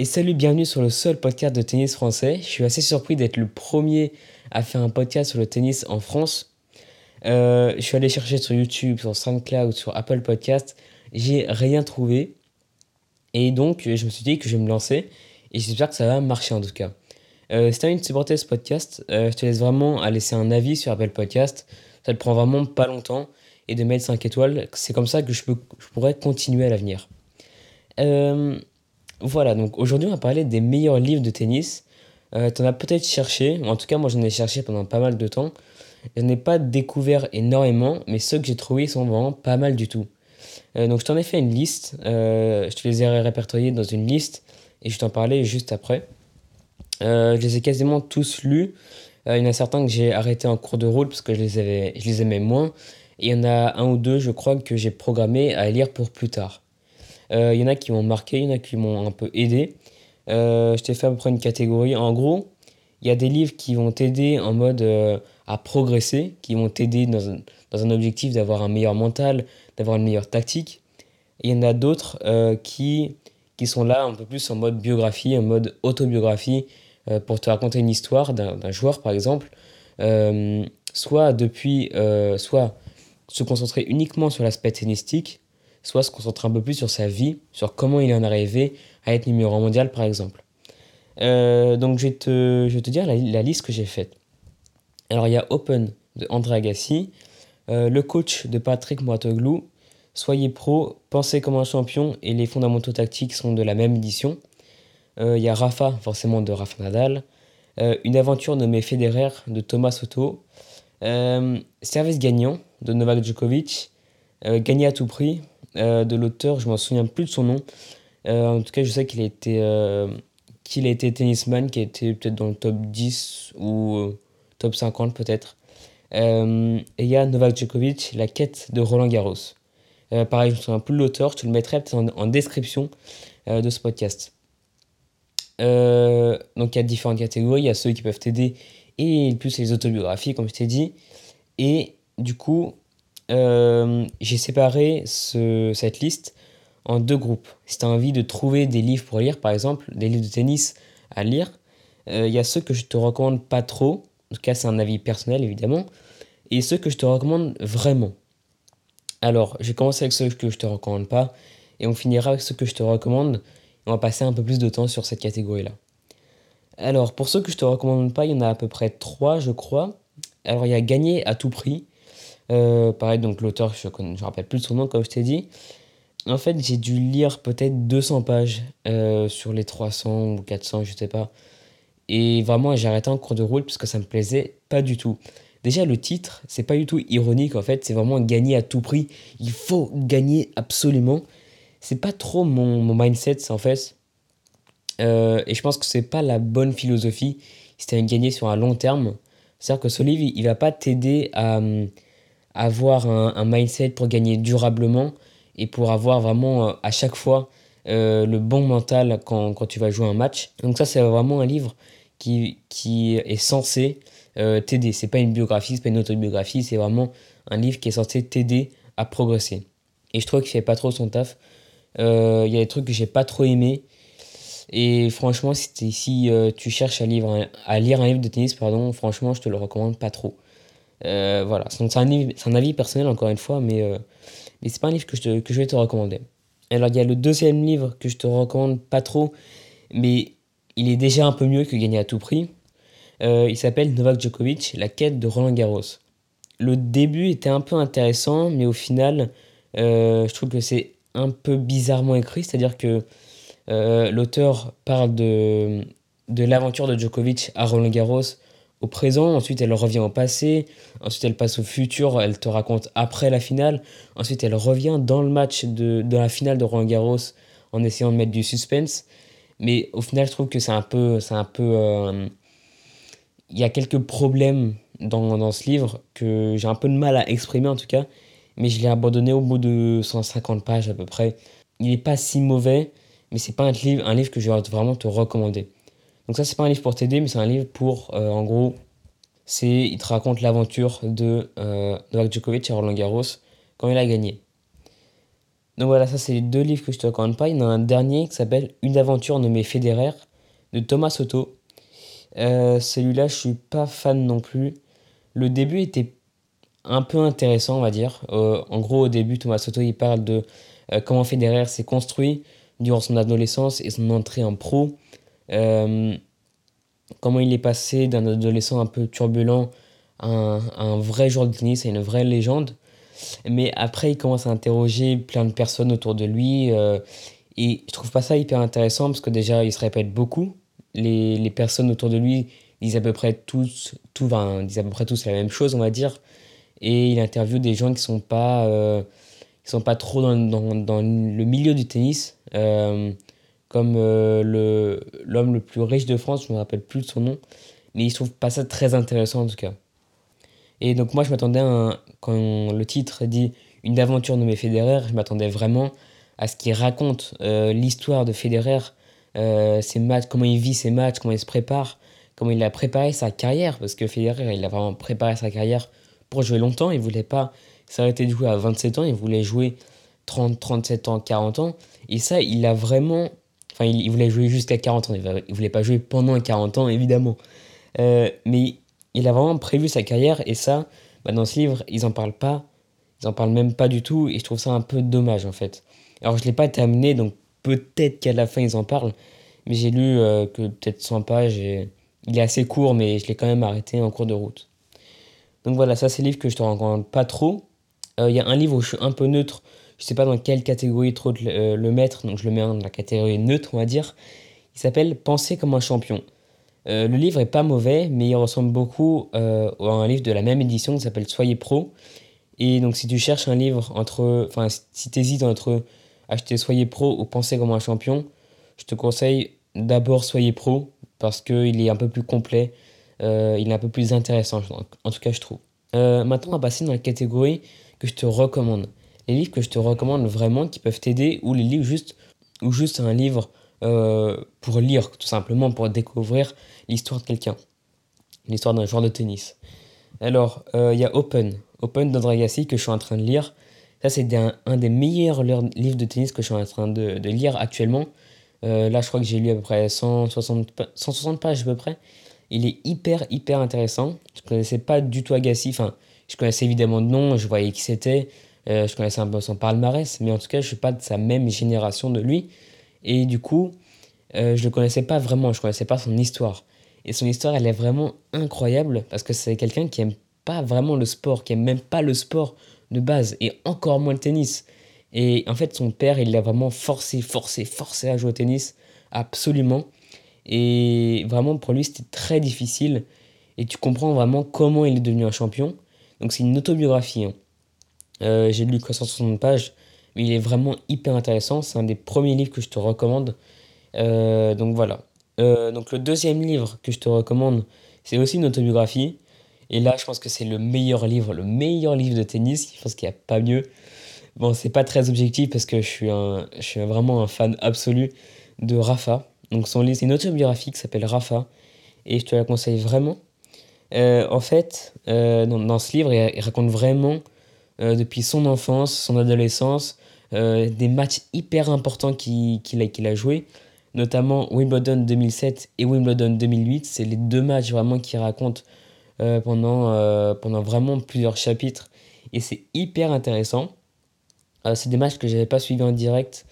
Et salut, bienvenue sur le seul podcast de tennis français. Je suis assez surpris d'être le premier à faire un podcast sur le tennis en France. Euh, je suis allé chercher sur YouTube, sur SoundCloud, sur Apple Podcast. J'ai rien trouvé. Et donc, je me suis dit que je vais me lancer. Et j'espère que ça va marcher en tout cas. Euh, si tu as envie de supporter ce podcast, euh, je te laisse vraiment à laisser un avis sur Apple Podcast. Ça ne prend vraiment pas longtemps. Et de mettre 5 étoiles. C'est comme ça que je, peux, je pourrais continuer à l'avenir. Euh, voilà, donc aujourd'hui on va parler des meilleurs livres de tennis. Euh, tu en as peut-être cherché, en tout cas moi j'en ai cherché pendant pas mal de temps. Je n'ai pas découvert énormément, mais ceux que j'ai trouvés sont vraiment pas mal du tout. Euh, donc je t'en ai fait une liste, je te les ai répertoriés dans une liste et je t'en parlais juste après. je les ai quasiment tous lus. il y en a certains que j'ai arrêtés en cours de route parce que je les, je les aimais moins. Et il y en a un ou deux, je crois, que j'ai programmé à lire pour plus tard. Euh, il y en a qui m'ont marqué, il y en a qui m'ont un peu aidé. Euh, je t'ai fait à peu près une catégorie. En gros, il y a des livres qui vont t'aider en mode euh, à progresser, qui vont t'aider dans un, dans un objectif d'avoir un meilleur mental, d'avoir une meilleure tactique. Il y en a d'autres qui, qui sont là un peu plus en mode biographie, en mode autobiographie, pour te raconter une histoire d'un joueur par exemple. soit depuis, soit se concentrer uniquement sur l'aspect tennistique, soit se concentrer un peu plus sur sa vie, sur comment il en est arrivé à être numéro 1 mondial par exemple. Euh, donc je vais, te, dire la, liste que j'ai faite. Alors il y a Open de André Agassi, euh, le coach de Patrick Moitoglou, Soyez pro, pensez comme un champion et les fondamentaux tactiques sont de la même édition. Euh, il y a Rafa, forcément de Rafa Nadal, Une aventure nommée Federer de Thomas Soto, Service gagnant de Novak Djokovic, Gagner à tout prix de l'auteur, je m'en souviens plus de son nom. Euh, en tout cas, je sais qu'il a été, euh, qu'il a été tennisman, qui a été peut-être dans le top 10 ou top 50 peut-être. et il y a Novak Djokovic, La quête de Roland Garros. pareil, je me souviens plus de l'auteur, te le mettrai peut-être en, description de ce podcast. donc il y a différentes catégories, il y a ceux qui peuvent t'aider et plus les autobiographies, comme je t'ai dit. Et du coup, euh, j'ai séparé cette liste en deux groupes. Si tu as envie de trouver des livres pour lire, par exemple, des livres de tennis à lire, euh, il y a ceux que je te recommande pas trop, en tout cas c'est un avis personnel évidemment, et ceux que je te recommande vraiment. Alors, je vais commencer avec ceux que je te recommande pas, et on finira avec ceux que je te recommande, et on va passer un peu plus de temps sur cette catégorie-là. Alors, pour ceux que je te recommande pas, il y en a à peu près trois, je crois. Alors, il y a Gagner à tout prix euh, pareil, donc l'auteur, je ne rappelle plus de son nom, comme je t'ai dit. En fait, j'ai dû lire peut-être 200 pages euh, sur les 300 ou 400, je sais pas. Et vraiment, j'ai arrêté en cours de route parce que ça me plaisait pas du tout. Déjà, le titre, c'est pas du tout ironique en fait, c'est vraiment gagner à tout prix. Il faut gagner absolument. C'est pas trop mon, mindset en fait. Euh, et je pense que c'est pas la bonne philosophie si tu gagner sur un long terme. C'est-à-dire que ce livre, il, il va pas t'aider à. Avoir un, mindset pour gagner durablement et pour avoir vraiment euh, à chaque fois euh, le bon mental quand, quand, tu vas jouer un match. Donc ça c'est vraiment un livre qui, qui est censé euh, t'aider. C'est pas une biographie, c'est pas une autobiographie, c'est vraiment un livre qui est censé t'aider à progresser. Et je trouve qu'il fait pas trop son taf. Il y a des trucs que j'ai pas trop aimé. Et franchement, si, si tu cherches à, à lire un livre de tennis, pardon, franchement, je te le recommande pas trop. Euh, voilà, c'est un, un, avis personnel encore une fois, mais, euh, mais c'est pas un livre que je, que je vais te recommander. Alors il y a le deuxième livre que je te recommande pas trop, mais il est déjà un peu mieux que Gagner à tout prix. Euh, il s'appelle Novak Djokovic, la quête de Roland Garros. Le début était un peu intéressant, mais au final, je trouve que c'est un peu bizarrement écrit, c'est-à-dire que l'auteur parle de, de l'aventure de Djokovic à Roland Garros au présent, ensuite elle revient au passé, ensuite elle passe au futur, elle te raconte après la finale, ensuite elle revient dans le match de, la finale de Roland Garros en essayant de mettre du suspense. Mais au final, je trouve que c'est un peu. C'est un peu euh, il y a quelques problèmes dans, dans ce livre que j'ai un peu de mal à exprimer en tout cas, mais je l'ai abandonné au bout de 150 pages à peu près. Il n'est pas si mauvais, mais c'est pas un livre, un livre que je vais vraiment te recommander. Donc ça, c'est pas un livre pour t'aider, mais c'est un livre pour, euh, en gros, c'est, il te raconte l'aventure de euh, Novak Djokovic à Roland Garros quand il a gagné. Donc voilà, ça c'est les deux livres que je te recommande pas. Il y en a un dernier qui s'appelle Une aventure nommée Federer de Thomas Soto. Euh, celui-là, je suis pas fan non plus. Le début était un peu intéressant, on va dire. Euh, en gros, au début, Thomas Soto, il parle de comment Federer s'est construit durant son adolescence et son entrée en pro. Comment il est passé d'un adolescent un peu turbulent à un, vrai joueur de tennis, à une vraie légende. Mais après, il commence à interroger plein de personnes autour de lui. et je trouve pas ça hyper intéressant parce que déjà, il se répète beaucoup les, personnes autour de lui disent à peu près tous, tout, disent à peu près tous la même chose, on va dire. Et il interviewe des gens qui sont pas, euh, qui sont pas trop dans, le milieu du tennis, euh, comme euh, l'homme le plus riche de France, je me rappelle plus de son nom, mais il trouve pas ça très intéressant en tout cas. Et donc moi je m'attendais quand le titre dit une aventure nommée Federer, je m'attendais vraiment à ce qu'il raconte l'histoire de Federer euh, ses matchs, comment il vit ses matchs, comment il se prépare, comment il a préparé sa carrière, parce que Federer, il a vraiment préparé sa carrière pour jouer longtemps, il voulait pas s'arrêter de jouer à 27 ans, il voulait jouer 30, 37 ans, 40 ans, et ça, il a vraiment... Enfin, il, voulait jouer jusqu'à 40 ans, il voulait pas jouer pendant 40 ans, évidemment. Euh, mais il a vraiment prévu sa carrière, et ça, bah, dans ce livre, ils en parlent pas, ils en parlent même pas du tout, et je trouve ça un peu dommage, en fait. Alors, je l'ai pas terminé, donc Peut-être qu'à la fin ils en parlent, mais j'ai lu euh, que peut-être 100 pages il est assez court, mais je l'ai quand même arrêté en cours de route. Donc voilà, ça c'est le livre que je te recommande pas trop. Euh, il y a un livre où je suis un peu neutre, je sais pas dans quelle catégorie trop le, le mettre, donc je le mets dans la catégorie neutre, on va dire. Il s'appelle Penser comme un champion. Euh, le livre est pas mauvais, mais il ressemble beaucoup à un livre de la même édition qui s'appelle Soyez pro. Et donc si tu cherches un livre entre, enfin si tu hésites entre acheter Soyez Pro ou Pensez comme un champion, je te conseille d'abord Soyez Pro parce qu'il est un peu plus complet, euh, il est un peu plus intéressant, en tout cas je trouve. Euh, maintenant, on va passer dans la catégorie que je te recommande. Les livres que je te recommande vraiment qui peuvent t'aider ou les livres juste, ou juste un livre euh, pour lire, tout simplement pour découvrir l'histoire de quelqu'un, l'histoire d'un joueur de tennis. Alors, il y a Open, Open d'Andragassi que je suis en train de lire. Ça, c'est un, des meilleurs livres de tennis que je suis en train de, de lire actuellement. Euh, là, je crois que j'ai lu à peu près 160, 160 pages à peu près. Il est hyper, hyper intéressant. Je connaissais pas du tout Agassi. Enfin, je connaissais évidemment de nom, je voyais qui c'était. Euh, je connaissais un peu son palmarès, mais en tout cas, je suis pas de sa même génération de lui. Et du coup, euh, je le connaissais pas vraiment, je connaissais pas son histoire. Et son histoire, elle est vraiment incroyable parce que c'est quelqu'un qui aime pas vraiment le sport, qui aime même pas le sport de base et encore moins le tennis. Et en fait, son père, il l'a vraiment forcé, forcé, forcé à jouer au tennis, absolument. Et vraiment, pour lui, c'était très difficile. Et tu comprends vraiment comment il est devenu un champion. Donc, c'est une autobiographie. Hein. Euh, j'ai lu que 160 pages, mais il est vraiment hyper intéressant. C'est un des premiers livres que je te recommande. Euh, donc, voilà. Euh, donc, le deuxième livre que je te recommande, c'est aussi une autobiographie. Et là, je pense que c'est le meilleur livre, le meilleur livre de tennis. Je pense qu'il n'y a pas mieux. Bon, c'est pas très objectif parce que je suis, un, je suis vraiment un fan absolu de Rafa. Donc, son livre, c'est une autobiographie qui s'appelle Rafa. Et je te la conseille vraiment. En fait, dans, ce livre, il, raconte vraiment, depuis son enfance, son adolescence, des matchs hyper importants qu'il a, a joués notamment Wimbledon 2007 et Wimbledon 2008. C'est les deux matchs vraiment qui racontent euh, pendant, euh, pendant vraiment plusieurs chapitres. Et c'est hyper intéressant. Euh, c'est des matchs que j'avais pas suivis en direct,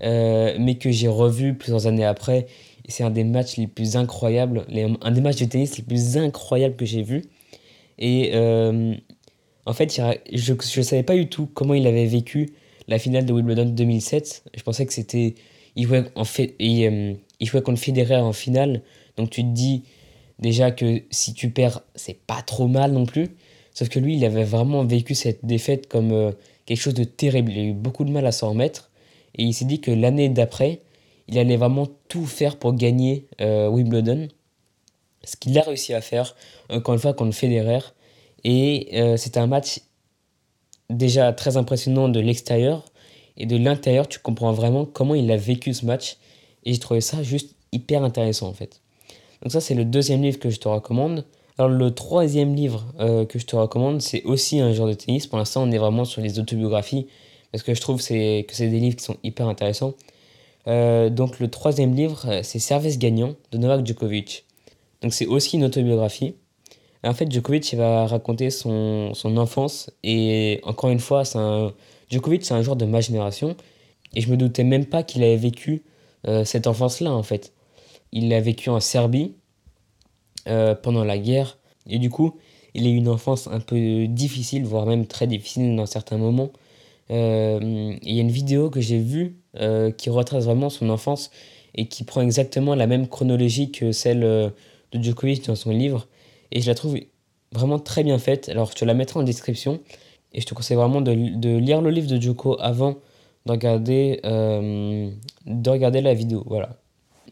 mais que j'ai revus plusieurs années après. C'est un des matchs les plus incroyables, les, un des matchs de tennis les plus incroyables que j'ai vus. Et en fait, je ne savais pas du tout comment il avait vécu la finale de Wimbledon 2007. Je pensais que c'était. Il jouait, en fait, il, il jouait contre Federer en finale. Donc tu te dis, Déjà que si tu perds, c'est pas trop mal non plus. Sauf que lui, il avait vraiment vécu cette défaite comme euh, quelque chose de terrible. Il a eu beaucoup de mal à s'en remettre. Et il s'est dit que l'année d'après, il allait vraiment tout faire pour gagner euh, Wimbledon. Ce qu'il a réussi à faire, encore une fois, contre Federer. Et euh, c'était un match déjà très impressionnant de l'extérieur. Et de l'intérieur, tu comprends vraiment comment il a vécu ce match. Et j'ai trouvé ça juste hyper intéressant en fait. Donc ça, c'est le deuxième livre que je te recommande. Alors le troisième livre euh, que je te recommande, c'est aussi un genre de tennis. Pour l'instant, on est vraiment sur les autobiographies, parce que je trouve que c'est des livres qui sont hyper intéressants. Euh, donc le troisième livre, euh, c'est Service gagnant de Novak Djokovic. Donc c'est aussi une autobiographie. En fait, Djokovic va raconter son, son enfance et encore une fois, Djokovic c'est un joueur de ma génération et je me doutais même pas qu'il avait vécu euh, cette enfance-là en fait. Il l'a vécu en Serbie pendant la guerre et du coup, il a eu une enfance un peu difficile, voire même très difficile dans certains moments. il y a une vidéo que j'ai vue euh, qui retrace vraiment son enfance et qui prend exactement la même chronologie que celle euh, de Djokovic dans son livre. Et je la trouve vraiment très bien faite. Alors je te la mettrai en description et je te conseille vraiment de, lire le livre de Djoko avant de regarder, euh, de regarder la vidéo. Voilà.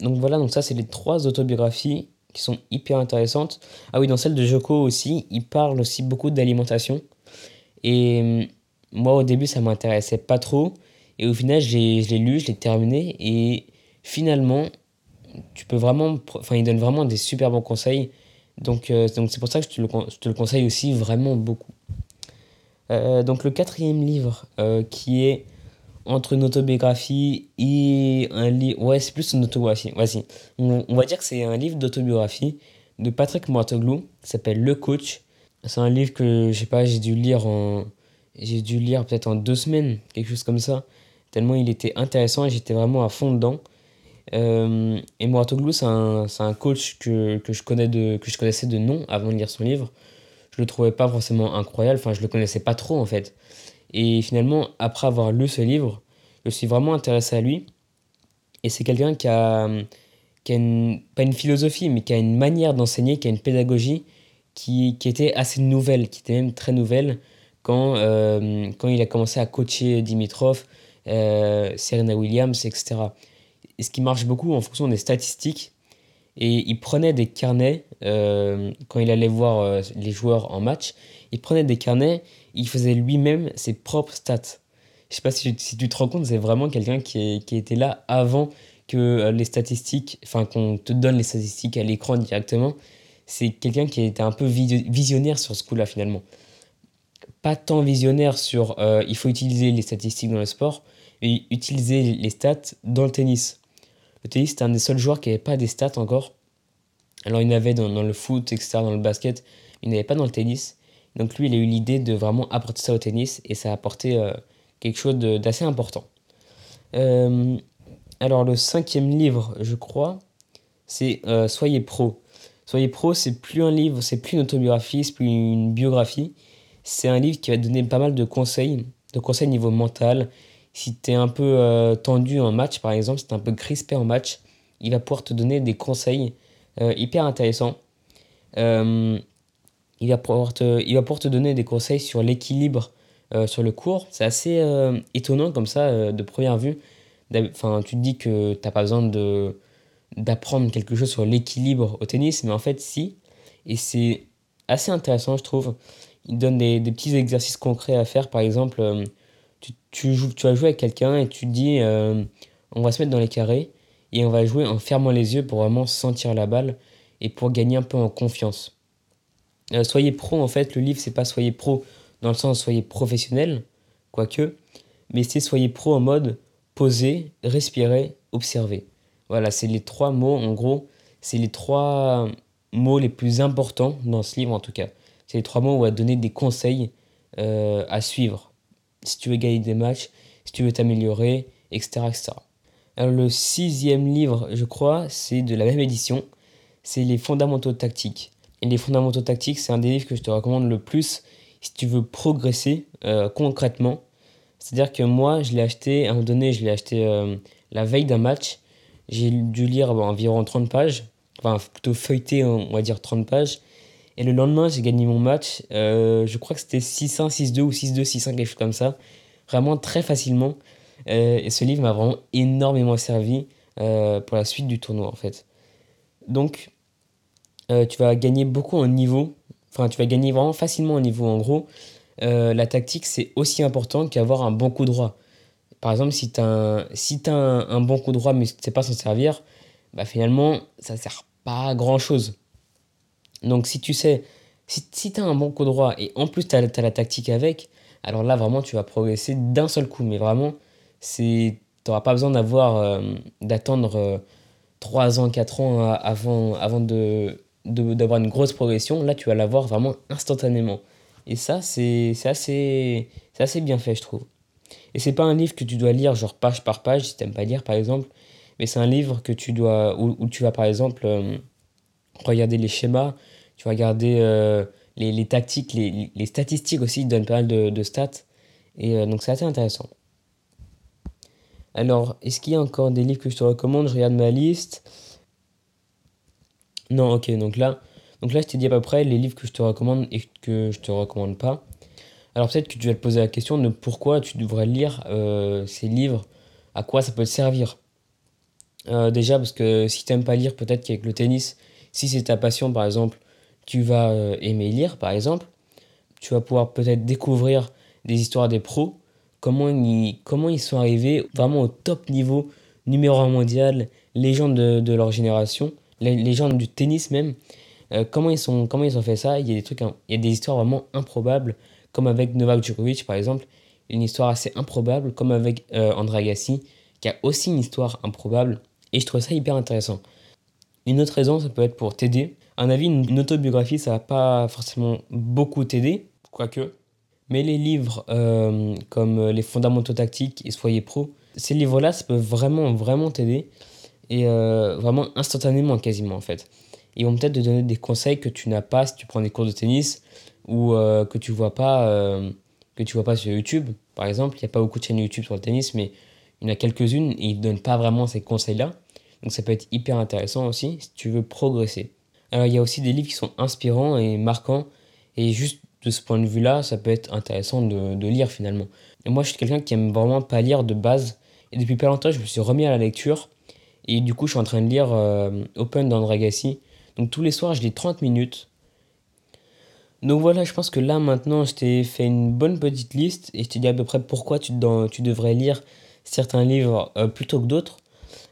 Donc voilà, donc ça c'est les trois autobiographies qui sont hyper intéressantes. Ah oui, dans celle de Joko aussi, il parle aussi beaucoup d'alimentation. Et moi au début ça m'intéressait pas trop. Et au final, je l'ai lu, je l'ai terminé. Et finalement, tu peux vraiment. Enfin, il donne vraiment des super bons conseils. Donc, euh, donc c'est pour ça que je te, le, je te, le, conseille aussi vraiment beaucoup. Euh, donc, le quatrième livre, euh, qui est entre une autobiographie et un livre. Ouais, c'est plus une autobiographie. Vas-y. On, va dire que c'est un livre d'autobiographie de Patrick Mouratoglou qui s'appelle Le Coach. C'est un livre que, je sais pas, j'ai dû lire en. J'ai dû lire peut-être en deux semaines, quelque chose comme ça tellement il était intéressant et j'étais vraiment à fond dedans. Euh, et Mouratoglou, c'est un, un, coach que, que, je connais de, que je connaissais de nom avant de lire son livre. Je le trouvais pas forcément incroyable, enfin je le connaissais pas trop en fait. Et finalement, après avoir lu ce livre, je suis vraiment intéressé à lui. Et c'est quelqu'un qui a, qui a une, pas une philosophie, mais qui a une manière d'enseigner, qui a une pédagogie qui, qui, était assez nouvelle, qui était même très nouvelle quand, euh, quand il a commencé à coacher Dimitrov, euh, Serena Williams, etc. Et ce qui marche beaucoup en fonction des statistiques. Et il prenait des carnets, euh, quand il allait voir euh, les joueurs en match, il prenait des carnets, il faisait lui-même ses propres stats. Je sais pas si, tu te rends compte, c'est vraiment quelqu'un qui, était là avant que les statistiques, enfin qu'on te donne les statistiques à l'écran directement. C'est quelqu'un qui était un peu visionnaire sur ce coup-là finalement. Pas tant visionnaire sur il faut utiliser les statistiques dans le sport, et utiliser les stats dans le tennis. Le tennis, c'était un des seuls joueurs qui n'avait pas des stats encore. Alors, il en avait dans, dans, le foot, etc., dans le basket, il n'avait pas dans le tennis. Donc, lui, il a eu l'idée de vraiment apporter ça au tennis et ça a apporté euh, quelque chose d'assez important. Euh, alors, le cinquième livre, je crois, c'est euh, Soyez pro. Soyez pro, c'est plus un livre, c'est plus une autobiographie, c'est plus une biographie. C'est un livre qui va donner pas mal de conseils, de conseils niveau mental, si tu es un peu euh, tendu en match, par exemple, si tu es un peu crispé en match, il va pouvoir te donner des conseils euh, hyper intéressants. Euh, il, va pouvoir te, donner des conseils sur l'équilibre sur le cours. C'est assez étonnant comme ça, de première vue. Enfin, tu te dis que tu n'as pas besoin d'apprendre quelque chose sur l'équilibre au tennis, mais en fait, si. Et c'est assez intéressant, je trouve. Il donne des petits exercices concrets à faire. Par exemple, tu, tu, joues, tu vas jouer avec quelqu'un et tu te dis euh, on va se mettre dans les carrés et on va jouer en fermant les yeux pour vraiment sentir la balle et pour gagner un peu en confiance. Euh, soyez pro, en fait, le livre, c'est pas soyez pro dans le sens soyez professionnel, quoique, mais c'est soyez pro en mode poser, respirer, observer. Voilà, c'est les trois mots, en gros, c'est les trois mots les plus importants dans ce livre, en tout cas. C'est les trois mots où on va donner des conseils euh, à suivre si tu veux gagner des matchs, si tu veux t'améliorer, etc., etc. Alors le sixième livre, je crois, c'est de la même édition, c'est les fondamentaux tactiques. Et les fondamentaux tactiques, c'est un des livres que je te recommande le plus si tu veux progresser euh, concrètement. C'est-à-dire que moi, je l'ai acheté, à un moment donné, je l'ai acheté euh, la veille d'un match. J'ai dû lire environ 30 pages, enfin plutôt feuilleter, on va dire 30 pages. Et le lendemain, j'ai gagné mon match. Euh, je crois que c'était 6-1, 6-2 ou 6-2, 6-1, quelque chose comme ça. Vraiment très facilement. Euh, et ce livre m'a vraiment énormément servi euh, pour la suite du tournoi, en fait. Donc, tu vas gagner beaucoup en niveau. Enfin, tu vas gagner vraiment facilement en niveau. En gros, la tactique, c'est aussi important qu'avoir un bon coup droit. Par exemple, si tu as, un, si un, bon coup droit, mais tu ne sais pas s'en servir, bah, finalement, ça ne sert pas à grand-chose. Donc si tu sais, si, si tu as un bon coup droit et en plus tu as, la tactique avec, alors là, vraiment, tu vas progresser d'un seul coup. Mais vraiment, c'est, t'auras pas besoin d'avoir, euh, d'attendre euh, 3 ans, 4 ans euh, avant, avant de, d'avoir une grosse progression. Là, tu vas l'avoir vraiment instantanément. Et ça, c'est, assez, assez bien fait, je trouve. Et c'est pas un livre que tu dois lire genre page par page si t'aimes pas lire par exemple, mais c'est un livre que tu dois où, où tu vas par exemple euh, regarder les schémas, tu vas regarder euh, les, les tactiques, les, les statistiques aussi, ils donnent pas mal de, de stats et euh, donc c'est assez intéressant. Alors, est-ce qu'il y a encore des livres que je te recommande? Je regarde ma liste. Non, ok, donc là, donc là je t'ai dit à peu près les livres que je te recommande et que je te recommande pas. Alors peut-être que tu vas te poser la question de pourquoi tu devrais lire euh, ces livres, à quoi ça peut te servir. Déjà parce que si tu n'aimes pas lire, peut-être qu'avec le tennis, si c'est ta passion par exemple, tu vas euh, aimer lire par exemple. Tu vas pouvoir peut-être découvrir des histoires des pros, comment ils, comment ils sont arrivés vraiment au top niveau, numéro un mondial, légende de, de leur génération, lé- légende du tennis même. Euh, comment ils sont, comment ils ont fait ça? Il y a des trucs, hein, il y a des histoires vraiment improbables, comme avec Novak Djokovic par exemple, une histoire assez improbable, comme avec euh, André Agassi, qui a aussi une histoire improbable, et je trouve ça hyper intéressant. Une autre raison, ça peut être pour t'aider. Un avis, une, autobiographie, ça va pas forcément beaucoup t'aider, quoique. Mais les livres euh, comme Les fondamentaux tactiques et Soyez pro, ces livres-là, ça peut vraiment, vraiment t'aider, et euh, vraiment instantanément quasiment en fait. Ils vont peut-être te donner des conseils que tu n'as pas si tu prends des cours de tennis ou euh, que tu vois pas que tu vois pas sur YouTube par exemple il n'y a pas beaucoup de chaînes YouTube sur le tennis mais il y en a quelques-unes et ils ne donnent pas vraiment ces conseils-là donc ça peut être hyper intéressant aussi si tu veux progresser alors il y a aussi des livres qui sont inspirants et marquants. Et juste de ce point de vue-là ça peut être intéressant de, lire finalement. Et moi je suis quelqu'un qui aime vraiment pas lire de base. Et depuis pas longtemps je me suis remis à la lecture. Et du coup je suis en train de lire euh, Open d'André Agassi donc tous les soirs je lis 30 minutes. Donc voilà, je pense que là maintenant, je t'ai fait une bonne petite liste. Et je t'ai dit à peu près pourquoi tu, dans- tu devrais lire certains livres euh, plutôt que d'autres.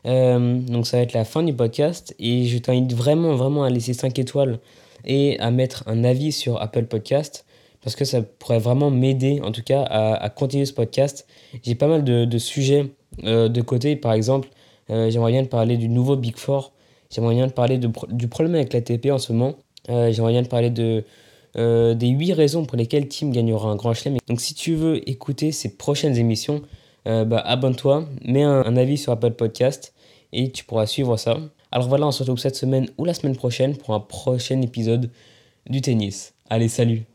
Euh, donc ça va être la fin du podcast et je t'invite vraiment à laisser 5 étoiles et à mettre un avis sur Apple Podcast parce que ça pourrait vraiment m'aider en tout cas à, continuer ce podcast. J'ai pas mal de, sujets euh, de côté, par exemple, euh, j'aimerais bien te parler du nouveau Big Four, j'aimerais bien te parler du problème avec la TP en ce moment, j'aimerais bien te parler de des 8 raisons pour lesquelles Tim gagnera un grand chelem. Donc si tu veux écouter ces prochaines émissions, euh, bah, abonne-toi, mets un, un avis sur Apple Podcast et tu pourras suivre ça. Alors voilà, on se retrouve cette semaine ou la semaine prochaine pour un prochain épisode du tennis. Allez, salut